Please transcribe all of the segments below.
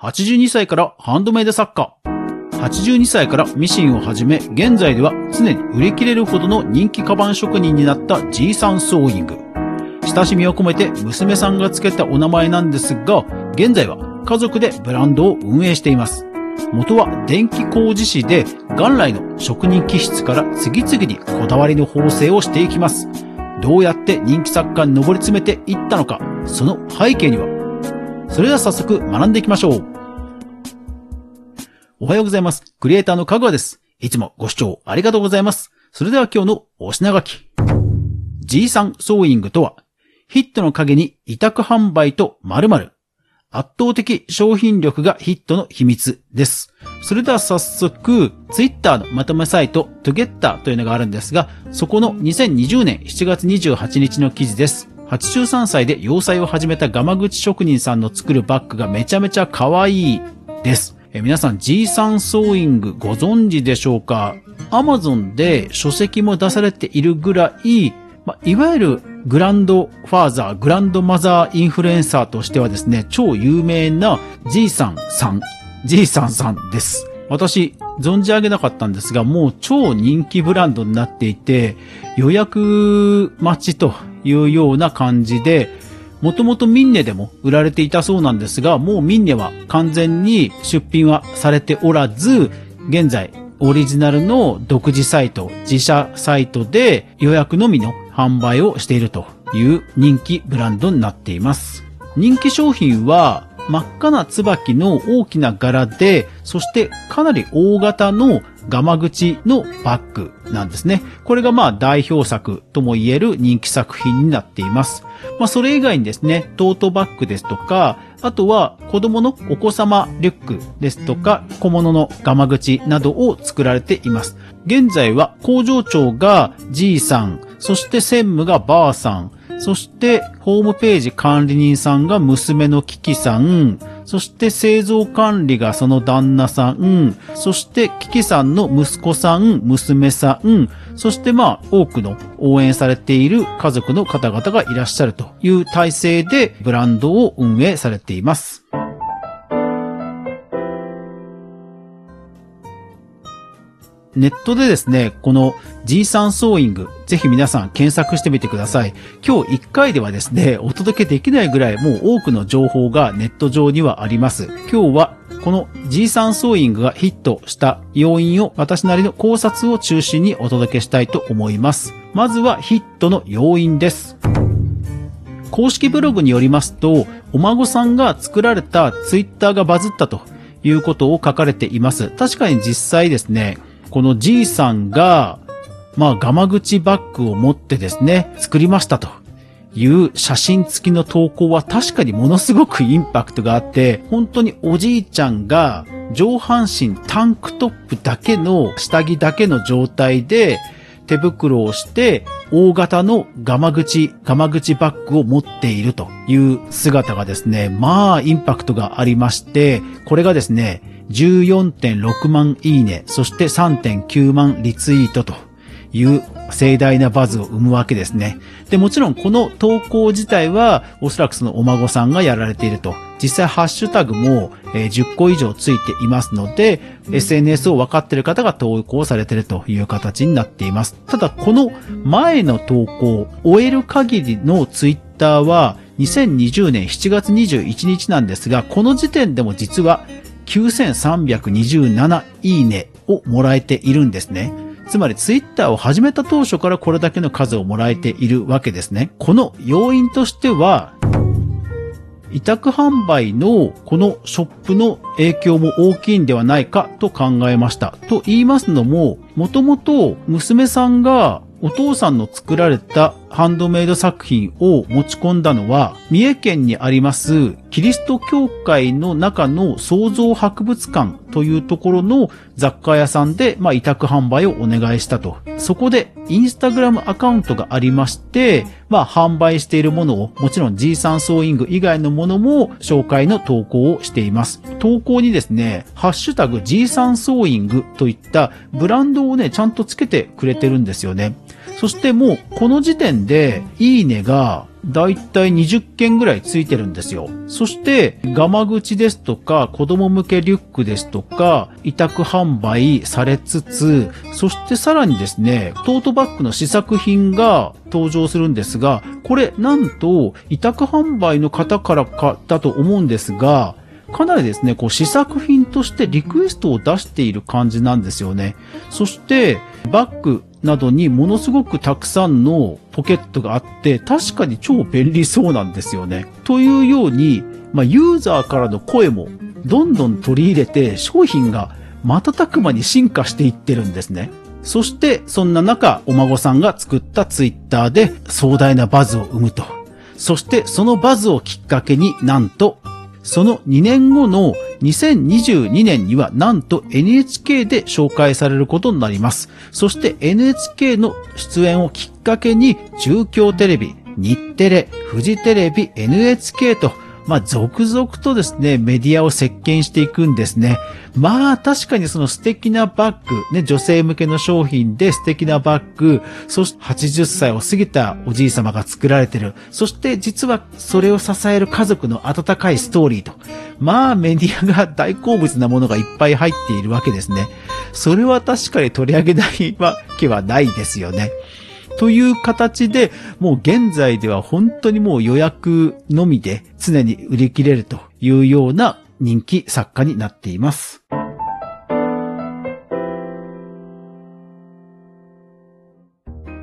82歳からハンドメイド作家。82歳からミシンを始め、現在では常に売り切れるほどの人気カバン職人になった G さんソーイング。親しみを込めて娘さんが付けたお名前なんですが、現在は家族でブランドを運営しています。元は電気工事士で、元来の職人気質から次々にこだわりの縫製をしていきます。どうやって人気作家に上り詰めていったのか、その背景には。それでは早速学んでいきましょう。おはようございます。クリエイターのかぐわです。いつもご視聴ありがとうございます。それでは今日のお品書き。G さんソーイングとは、ヒットの陰に委託販売と〇〇。圧倒的商品力がヒットの秘密です。それでは早速、ツイッターのまとめサイト、トゥゲッターというのがあるんですが、そこの2020年7月28日の記事です。83歳で洋裁を始めたガマ口職人さんの作るバッグがめちゃめちゃ可愛いです。え皆さん G3 ソーイングご存知でしょうか ?Amazon で書籍も出されているぐらい、まいわゆるグランドファーザー、グランドマザーインフルエンサーとしてはですね、超有名な G さんさん、G さんさんです。私、存じ上げなかったんですが、もう超人気ブランドになっていて、予約待ちというような感じで、もともとミンネでも売られていたそうなんですが、もうミンネは完全に出品はされておらず、現在オリジナルの独自サイト、自社サイトで予約のみの販売をしているという人気ブランドになっています。人気商品は真っ赤な椿の大きな柄で、そしてかなり大型のガマ口のバッグなんですね。これがまあ代表作とも言える人気作品になっています。まあそれ以外にですね、トートバッグですとか、あとは子供のお子様リュックですとか、小物のガマ口などを作られています。現在は工場長が G さん、そして専務がバーさん、そしてホームページ管理人さんが娘のキキさん、そして製造管理がその旦那さん、そしてキキさんの息子さん、娘さん、そしてまあ多くの応援されている家族の方々がいらっしゃるという体制でブランドを運営されています。ネットでですね、この G3 ソーイング、ぜひ皆さん検索してみてください。今日1回ではですね、お届けできないぐらいもう多くの情報がネット上にはあります。今日はこの G3 ソーイングがヒットした要因を私なりの考察を中心にお届けしたいと思います。まずはヒットの要因です。公式ブログによりますと、お孫さんが作られたツイッターがバズったということを書かれています。確かに実際ですね、この G さんが、まあ、ガマ口バッグを持ってですね、作りましたという写真付きの投稿は確かにものすごくインパクトがあって、本当におじいちゃんが上半身タンクトップだけの下着だけの状態で手袋をして大型のガマ口、ガマ口バッグを持っているという姿がですね、まあインパクトがありまして、これがですね、14.6万いいね、そして3.9万リツイートという盛大なバズを生むわけですね。で、もちろんこの投稿自体はおそらくそのお孫さんがやられていると。実際ハッシュタグも10個以上ついていますので、SNS を分かっている方が投稿されているという形になっています。ただこの前の投稿、終える限りのツイッターは2020年7月21日なんですが、この時点でも実は9327いいねをもらえているんですね。つまりツイッターを始めた当初からこれだけの数をもらえているわけですね。この要因としては、委託販売のこのショップの影響も大きいんではないかと考えました。と言いますのも、もともと娘さんがお父さんの作られたハンドメイド作品を持ち込んだのは、三重県にありますキリスト教会の中の創造博物館というところの雑貨屋さんで、まあ、委託販売をお願いしたと。そこで、インスタグラムアカウントがありまして、まあ、販売しているものを、もちろん G3 ソーイング以外のものも紹介の投稿をしています。投稿にですね、ハッシュタグ G3 ソーイングといったブランドをね、ちゃんとつけてくれてるんですよね。そしてもうこの時点でいいねがだいたい20件ぐらいついてるんですよ。そして、ガマ口ですとか、子供向けリュックですとか、委託販売されつつ、そしてさらにですね、トートバッグの試作品が登場するんですが、これなんと委託販売の方からかだと思うんですが、かなりですね、こう試作品としてリクエストを出している感じなんですよね。そして、バッグなどにものすごくたくさんのポケットがあって、確かに超便利そうなんですよね。というように、まあ、ユーザーからの声もどんどん取り入れて商品が瞬く間に進化していってるんですね。そして、そんな中、お孫さんが作ったツイッターで壮大なバズを生むと。そして、そのバズをきっかけになんとその2年後の2022年にはなんと NHK で紹介されることになります。そして NHK の出演をきっかけに中京テレビ、日テレ、フジテレビ、NHK とまあ、続々とですね、メディアを席巻していくんですね。まあ、確かにその素敵なバッグ、ね、女性向けの商品で素敵なバッグ、そして80歳を過ぎたおじい様が作られてる。そして実はそれを支える家族の温かいストーリーと。まあ、メディアが大好物なものがいっぱい入っているわけですね。それは確かに取り上げないわけはないですよね。という形で、もう現在では本当にもう予約のみで常に売り切れるというような人気作家になっています。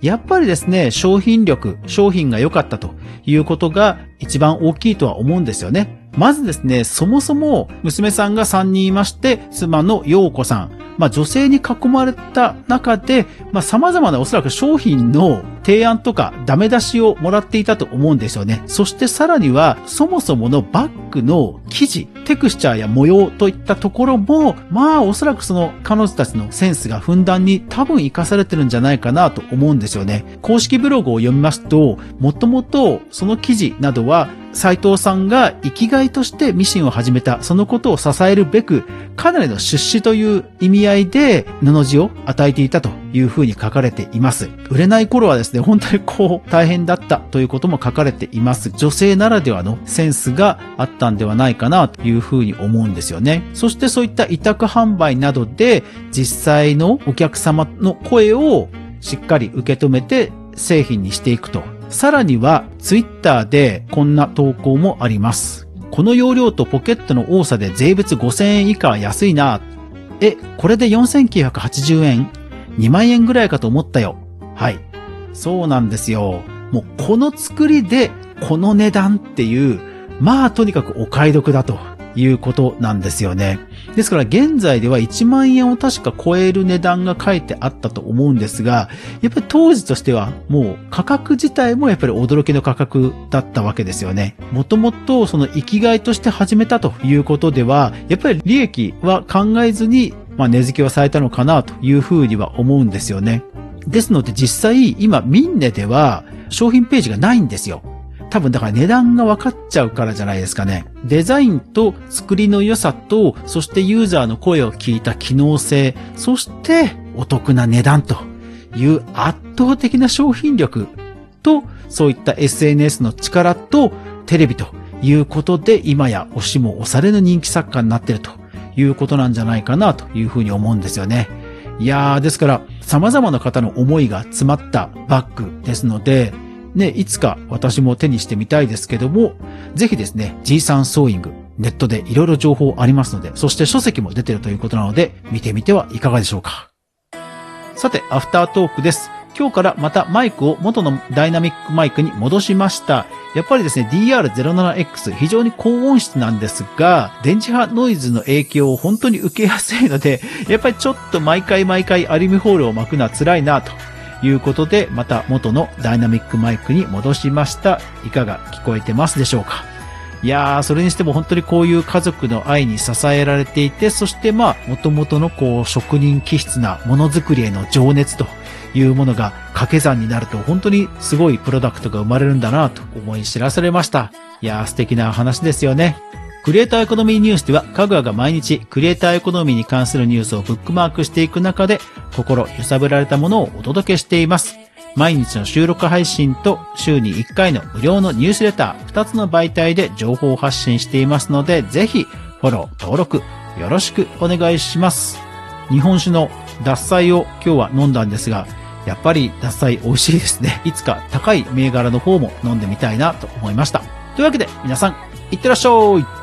やっぱりですね、商品力、商品が良かったということが一番大きいとは思うんですよね。まずですね、そもそも娘さんが3人いまして、妻の陽子さん、まあ、女性に囲まれた中で、まあ、様々なおそらく商品の提案とかダメ出しをもらっていたと思うんですよね。そしてさらには、そもそものバッグの生地、テクスチャーや模様といったところも、まあおそらくその彼女たちのセンスがふんだんに多分活かされてるんじゃないかなと思うんですよね。公式ブログを読みますと、もともとその記事などは斉藤さんが生きがいとしてミシンを始めた、そのことを支えるべく、かなりの出資という意味合いで布地を与えていたというふうに書かれています。売れない頃はですね、本当にこう大変だったということも書かれています。女性ならではのセンスがあったんではないかなというふうに思うんですよね。そしてそういった委託販売などで実際のお客様の声をしっかり受け止めて製品にしていくとさらには、ツイッターでこんな投稿もあります。この容量とポケットの多さで税別5000円以下安いな。え、これで4980円 ?2 万円ぐらいかと思ったよ。はい。そうなんですよ。もうこの作りでこの値段っていう、まあとにかくお買い得だということなんですよね。ですから現在では1万円を確か超える値段が書いてあったと思うんですが、やっぱり当時としてはもう価格自体もやっぱり驚きの価格だったわけですよね。もともとその生きがいとして始めたということでは、やっぱり利益は考えずに、まあ、値付けをされたのかなというふうには思うんですよね。ですので実際今ミンネでは商品ページがないんですよ。多分だから値段が分かっちゃうからじゃないですかね。デザインと作りの良さと、そしてユーザーの声を聞いた機能性、そしてお得な値段という圧倒的な商品力と、そういった SNS の力とテレビということで、今や押しも押されぬ人気作家になってるということなんじゃないかなというふうに思うんですよね。いやー、ですから、様々な方の思いが詰まったバッグですので、ね、いつか私も手にしてみたいですけども、ぜひですね、G3 ソーイング、ネットでいろいろ情報ありますので、そして書籍も出てるということなので、見てみてはいかがでしょうか。さて、アフタートークです。今日からまたマイクを元のダイナミックマイクに戻しました。やっぱりですね、DR07X 非常に高音質なんですが、電磁波ノイズの影響を本当に受けやすいので、やっぱりちょっと毎回毎回アルミホールを巻くのは辛いなということで、また元のダイナミックマイクに戻しました。いかが聞こえてますでしょうか？いやー、それにしても本当にこういう家族の愛に支えられていて、そしてまあ、元々のこう、職人気質なものづくりへの情熱というものが掛け算になると、本当にすごいプロダクトが生まれるんだなと思い知らされました。いやー、素敵な話ですよね。クリエイターエコノミーニュースでは、かぐわが毎日クリエイターエコノミーに関するニュースをブックマークしていく中で、心揺さぶられたものをお届けしています。毎日の収録配信と週に1回の無料のニュースレター、2つの媒体で情報発信していますので、ぜひフォロー、登録、よろしくお願いします。日本酒の脱菜を今日は飲んだんですが、やっぱり脱菜美味しいですね。いつか高い銘柄の方も飲んでみたいなと思いました。というわけで皆さん、いってらっしゃい